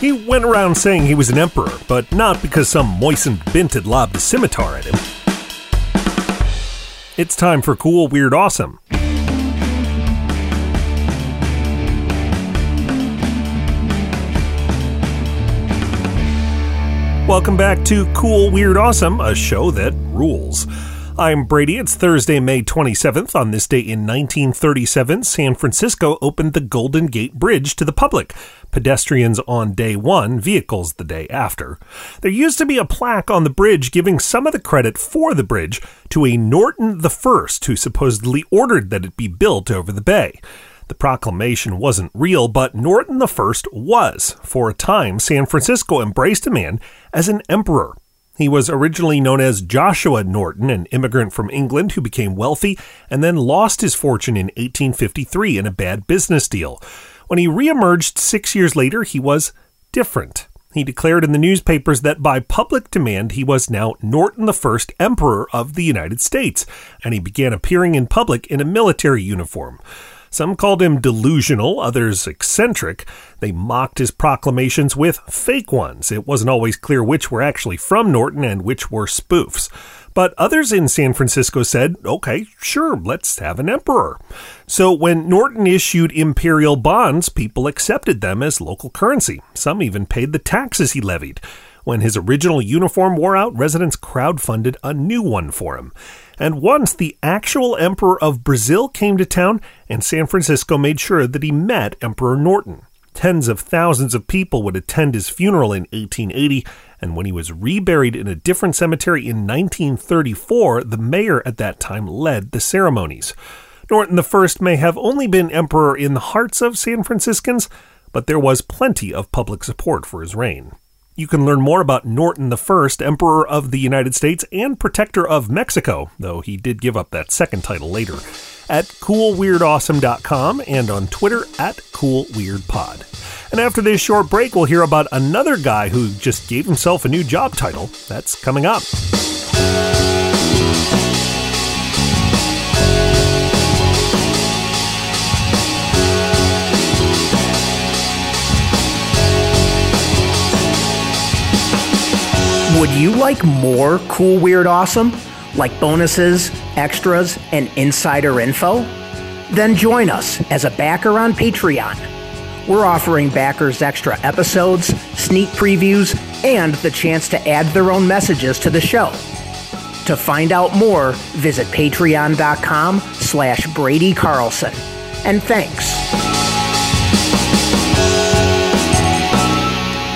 He went around saying he was an emperor, but not because some moistened bint had lobbed a scimitar at him. It's time for Cool, Weird, Awesome. Welcome back to Cool, Weird, Awesome, a show that rules. I'm Brady. It's Thursday, May 27th. On this day in 1937, San Francisco opened the Golden Gate Bridge to the public. Pedestrians on day one, vehicles the day after. There used to be a plaque on the bridge giving some of the credit for the bridge to a Norton I, who supposedly ordered that it be built over the bay. The proclamation wasn't real, but Norton I was. For a time, San Francisco embraced a man as an emperor. He was originally known as Joshua Norton, an immigrant from England who became wealthy and then lost his fortune in 1853 in a bad business deal. When he reemerged six years later, he was different. He declared in the newspapers that by public demand he was now Norton I, Emperor of the United States, and he began appearing in public in a military uniform. Some called him delusional, others eccentric. They mocked his proclamations with fake ones. It wasn't always clear which were actually from Norton and which were spoofs. But others in San Francisco said, okay, sure, let's have an emperor. So when Norton issued imperial bonds, people accepted them as local currency. Some even paid the taxes he levied. When his original uniform wore out, residents crowdfunded a new one for him. And once the actual Emperor of Brazil came to town, and San Francisco made sure that he met Emperor Norton. Tens of thousands of people would attend his funeral in 1880, and when he was reburied in a different cemetery in 1934, the mayor at that time led the ceremonies. Norton I may have only been emperor in the hearts of San Franciscans, but there was plenty of public support for his reign. You can learn more about Norton I, Emperor of the United States and Protector of Mexico, though he did give up that second title later, at coolweirdawesome.com and on Twitter at coolweirdpod. And after this short break, we'll hear about another guy who just gave himself a new job title. That's coming up. Would you like more cool, weird, awesome? Like bonuses, extras, and insider info? Then join us as a backer on Patreon. We're offering backers extra episodes, sneak previews, and the chance to add their own messages to the show. To find out more, visit patreon.com slash Brady Carlson. And thanks.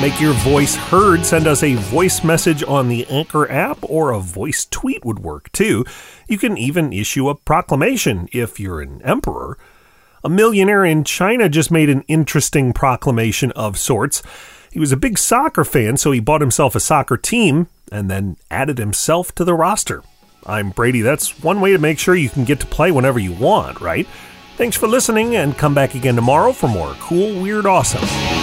Make your voice heard. Send us a voice message on the Anchor app, or a voice tweet would work too. You can even issue a proclamation if you're an emperor. A millionaire in China just made an interesting proclamation of sorts. He was a big soccer fan, so he bought himself a soccer team and then added himself to the roster. I'm Brady. That's one way to make sure you can get to play whenever you want, right? Thanks for listening, and come back again tomorrow for more cool, weird, awesome.